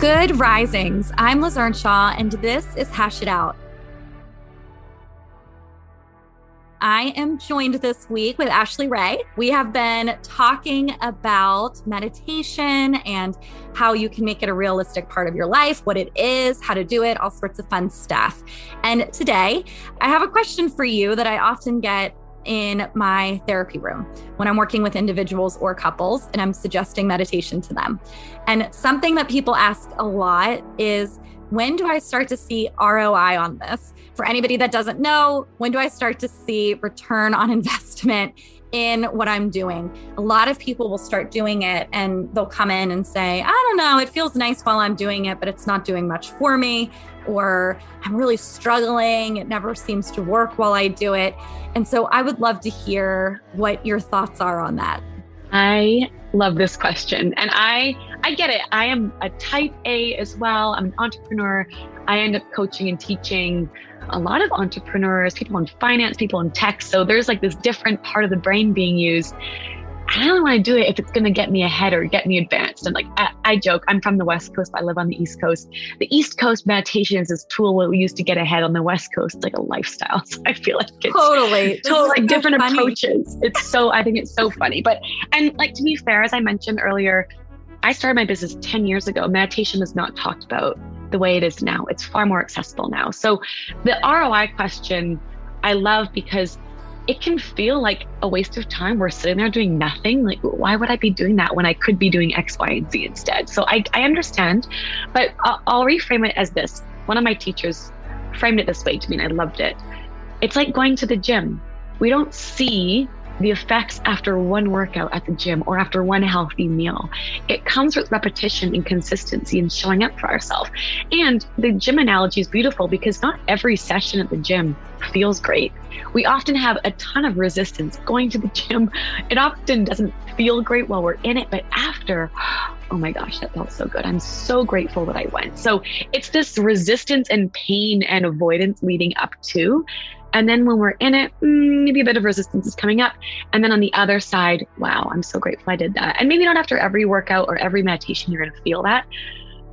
Good risings. I'm Liz Earnshaw, and this is Hash It Out. I am joined this week with Ashley Wray. We have been talking about meditation and how you can make it a realistic part of your life, what it is, how to do it, all sorts of fun stuff. And today, I have a question for you that I often get in my therapy room when I'm working with individuals or couples and I'm suggesting meditation to them. And something that people ask a lot is when do I start to see ROI on this? For anybody that doesn't know, when do I start to see return on investment in what I'm doing. A lot of people will start doing it and they'll come in and say, I don't know, it feels nice while I'm doing it, but it's not doing much for me. Or I'm really struggling. It never seems to work while I do it. And so I would love to hear what your thoughts are on that. I love this question. And I I get it. I am a type A as well. I'm an entrepreneur. I end up coaching and teaching a lot of entrepreneurs, people in finance, people in tech. So there's like this different part of the brain being used. I don't want to do it if it's going to get me ahead or get me advanced. And like I, I, joke, I'm from the West Coast, I live on the East Coast. The East Coast meditation is this tool we use to get ahead on the West Coast, like a lifestyle. So I feel like it's totally, totally like different funny. approaches. It's so I think it's so funny. But and like to be fair, as I mentioned earlier, I started my business 10 years ago. Meditation was not talked about the way it is now. It's far more accessible now. So the ROI question I love because it can feel like a waste of time. We're sitting there doing nothing. Like, why would I be doing that when I could be doing X, Y, and Z instead? So I, I understand, but I'll, I'll reframe it as this. One of my teachers framed it this way to me, and I loved it. It's like going to the gym. We don't see the effects after one workout at the gym or after one healthy meal. It comes with repetition and consistency and showing up for ourselves. And the gym analogy is beautiful because not every session at the gym feels great. We often have a ton of resistance going to the gym. It often doesn't feel great while we're in it, but after, oh my gosh, that felt so good. I'm so grateful that I went. So it's this resistance and pain and avoidance leading up to and then when we're in it, mm, maybe a bit of resistance is coming up. And then on the other side, wow, I'm so grateful I did that. And maybe not after every workout or every meditation, you're going to feel that.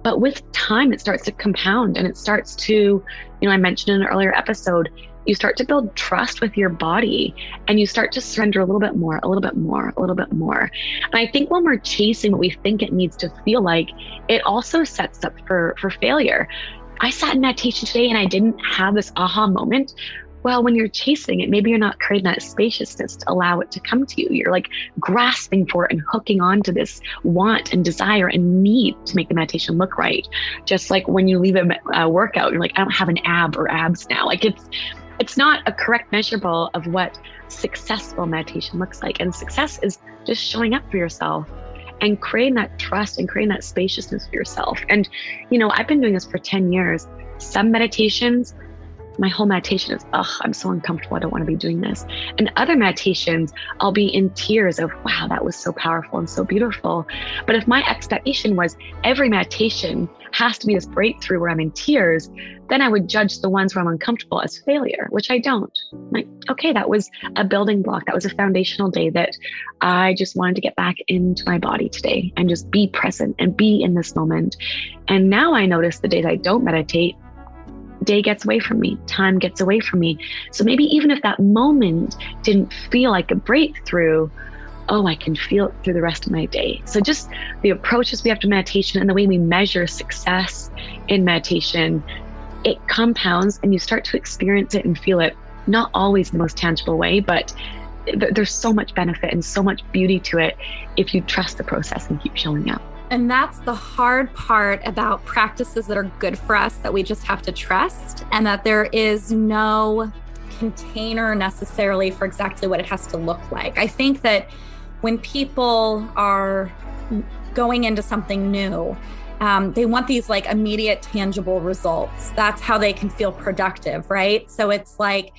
But with time, it starts to compound and it starts to, you know, I mentioned in an earlier episode, you start to build trust with your body and you start to surrender a little bit more, a little bit more, a little bit more. And I think when we're chasing what we think it needs to feel like, it also sets up for, for failure. I sat in meditation today and I didn't have this aha moment well, when you're chasing it, maybe you're not creating that spaciousness to allow it to come to you. You're like grasping for it and hooking on to this want and desire and need to make the meditation look right. Just like when you leave a, a workout, you're like, I don't have an ab or abs now. Like it's, it's not a correct measurable of what successful meditation looks like. And success is just showing up for yourself and creating that trust and creating that spaciousness for yourself. And, you know, I've been doing this for 10 years. Some meditations my whole meditation is, ugh, I'm so uncomfortable. I don't want to be doing this. And other meditations, I'll be in tears of, wow, that was so powerful and so beautiful. But if my expectation was every meditation has to be this breakthrough where I'm in tears, then I would judge the ones where I'm uncomfortable as failure, which I don't. Like, okay, that was a building block. That was a foundational day that I just wanted to get back into my body today and just be present and be in this moment. And now I notice the days I don't meditate, day gets away from me, time gets away from me. So maybe even if that moment didn't feel like a breakthrough, oh, I can feel it through the rest of my day. So just the approaches we have to meditation and the way we measure success in meditation, it compounds and you start to experience it and feel it, not always the most tangible way, but there's so much benefit and so much beauty to it if you trust the process and keep showing up. And that's the hard part about practices that are good for us that we just have to trust, and that there is no container necessarily for exactly what it has to look like. I think that when people are going into something new, um, they want these like immediate tangible results. That's how they can feel productive, right? So it's like,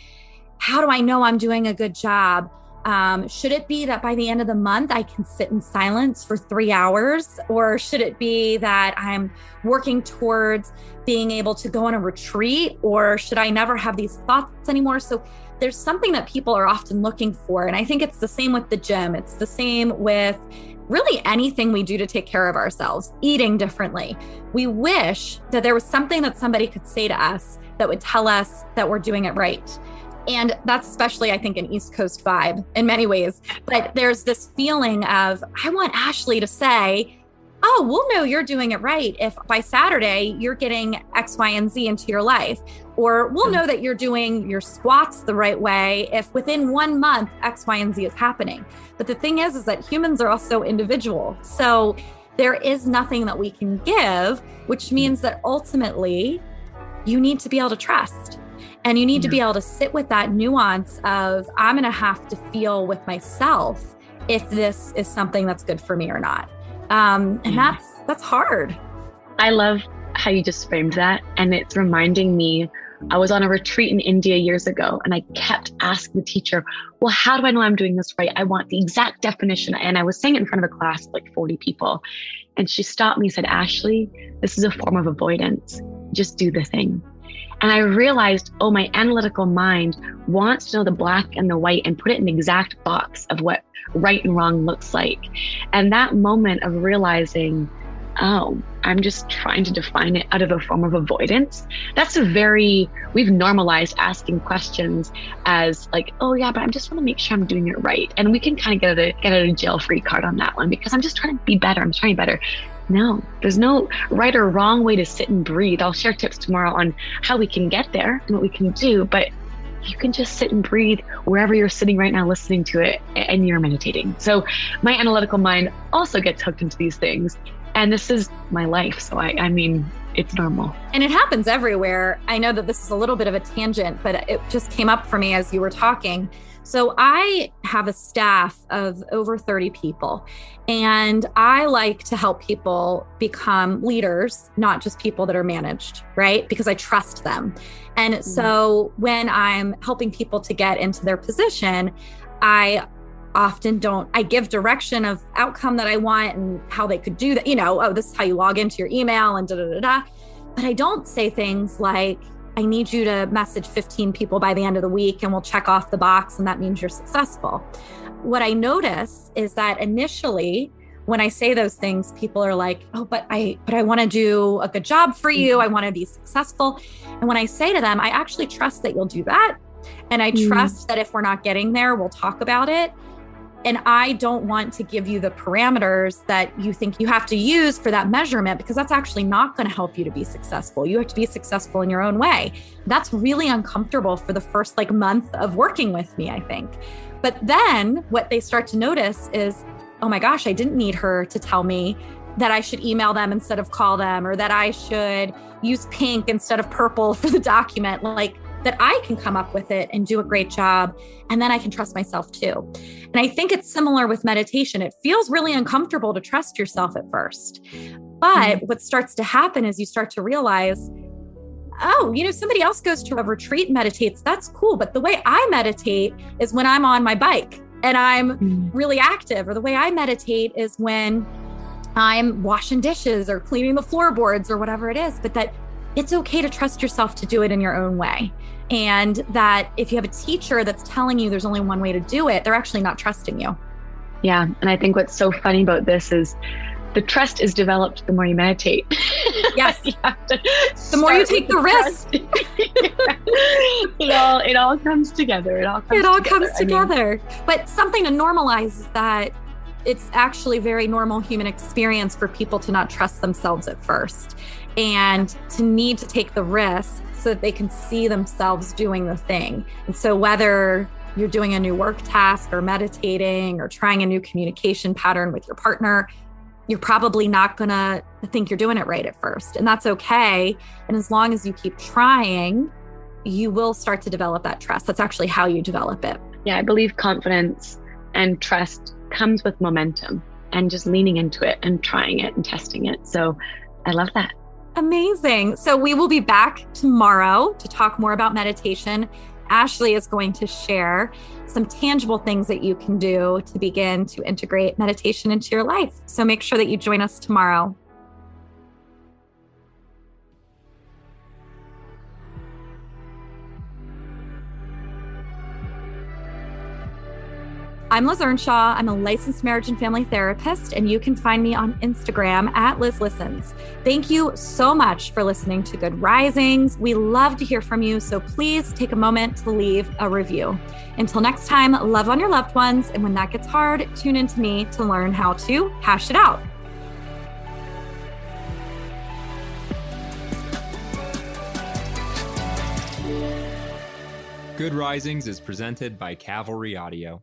how do I know I'm doing a good job? Um, should it be that by the end of the month I can sit in silence for three hours? Or should it be that I'm working towards being able to go on a retreat? Or should I never have these thoughts anymore? So there's something that people are often looking for. And I think it's the same with the gym, it's the same with really anything we do to take care of ourselves, eating differently. We wish that there was something that somebody could say to us that would tell us that we're doing it right. And that's especially, I think, an East Coast vibe in many ways. But there's this feeling of, I want Ashley to say, oh, we'll know you're doing it right if by Saturday you're getting X, Y, and Z into your life. Or we'll mm. know that you're doing your squats the right way if within one month X, Y, and Z is happening. But the thing is, is that humans are also individual. So there is nothing that we can give, which means that ultimately you need to be able to trust. And you need to be able to sit with that nuance of, I'm going to have to feel with myself if this is something that's good for me or not. Um, and that's that's hard. I love how you just framed that, and it's reminding me. I was on a retreat in India years ago, and I kept asking the teacher, "Well, how do I know I'm doing this right? I want the exact definition." And I was saying it in front of a class of like 40 people, and she stopped me and said, "Ashley, this is a form of avoidance. Just do the thing." And I realized, oh, my analytical mind wants to know the black and the white and put it in the exact box of what right and wrong looks like. And that moment of realizing, oh, I'm just trying to define it out of a form of avoidance. That's a very, we've normalized asking questions as like, oh yeah, but I just want to make sure I'm doing it right. And we can kind of get a get a jail free card on that one because I'm just trying to be better. I'm trying to be better. No, there's no right or wrong way to sit and breathe. I'll share tips tomorrow on how we can get there and what we can do, but you can just sit and breathe wherever you're sitting right now listening to it and you're meditating. So my analytical mind also gets hooked into these things. And this is my life. So I, I mean, it's normal. And it happens everywhere. I know that this is a little bit of a tangent, but it just came up for me as you were talking. So I have a staff of over 30 people, and I like to help people become leaders, not just people that are managed, right? Because I trust them. And mm-hmm. so when I'm helping people to get into their position, I often don't i give direction of outcome that i want and how they could do that you know oh this is how you log into your email and da da da da but i don't say things like I need you to message 15 people by the end of the week and we'll check off the box and that means you're successful. What I notice is that initially when I say those things, people are like, "Oh, but I but I want to do a good job for you. Mm-hmm. I want to be successful." And when I say to them, "I actually trust that you'll do that." And I mm-hmm. trust that if we're not getting there, we'll talk about it. And I don't want to give you the parameters that you think you have to use for that measurement because that's actually not going to help you to be successful. You have to be successful in your own way. That's really uncomfortable for the first like month of working with me, I think. But then what they start to notice is, oh my gosh, I didn't need her to tell me that I should email them instead of call them or that I should use pink instead of purple for the document. Like, that I can come up with it and do a great job. And then I can trust myself too. And I think it's similar with meditation. It feels really uncomfortable to trust yourself at first. But mm-hmm. what starts to happen is you start to realize, oh, you know, somebody else goes to a retreat, and meditates. That's cool. But the way I meditate is when I'm on my bike and I'm mm-hmm. really active, or the way I meditate is when I'm washing dishes or cleaning the floorboards or whatever it is. But that it's okay to trust yourself to do it in your own way. And that if you have a teacher that's telling you there's only one way to do it, they're actually not trusting you. Yeah. And I think what's so funny about this is the trust is developed the more you meditate. Yes. you the more you take the, the risk. it all it all comes together. It all comes It all together. comes together. mean, but something to normalize is that it's actually very normal human experience for people to not trust themselves at first and to need to take the risk so that they can see themselves doing the thing. And so, whether you're doing a new work task or meditating or trying a new communication pattern with your partner, you're probably not going to think you're doing it right at first. And that's okay. And as long as you keep trying, you will start to develop that trust. That's actually how you develop it. Yeah, I believe confidence and trust comes with momentum and just leaning into it and trying it and testing it. So I love that. Amazing. So we will be back tomorrow to talk more about meditation. Ashley is going to share some tangible things that you can do to begin to integrate meditation into your life. So make sure that you join us tomorrow. I'm Liz Earnshaw. I'm a licensed marriage and family therapist, and you can find me on Instagram at Liz Listens. Thank you so much for listening to Good Risings. We love to hear from you, so please take a moment to leave a review. Until next time, love on your loved ones, and when that gets hard, tune in to me to learn how to hash it out. Good Risings is presented by Cavalry Audio.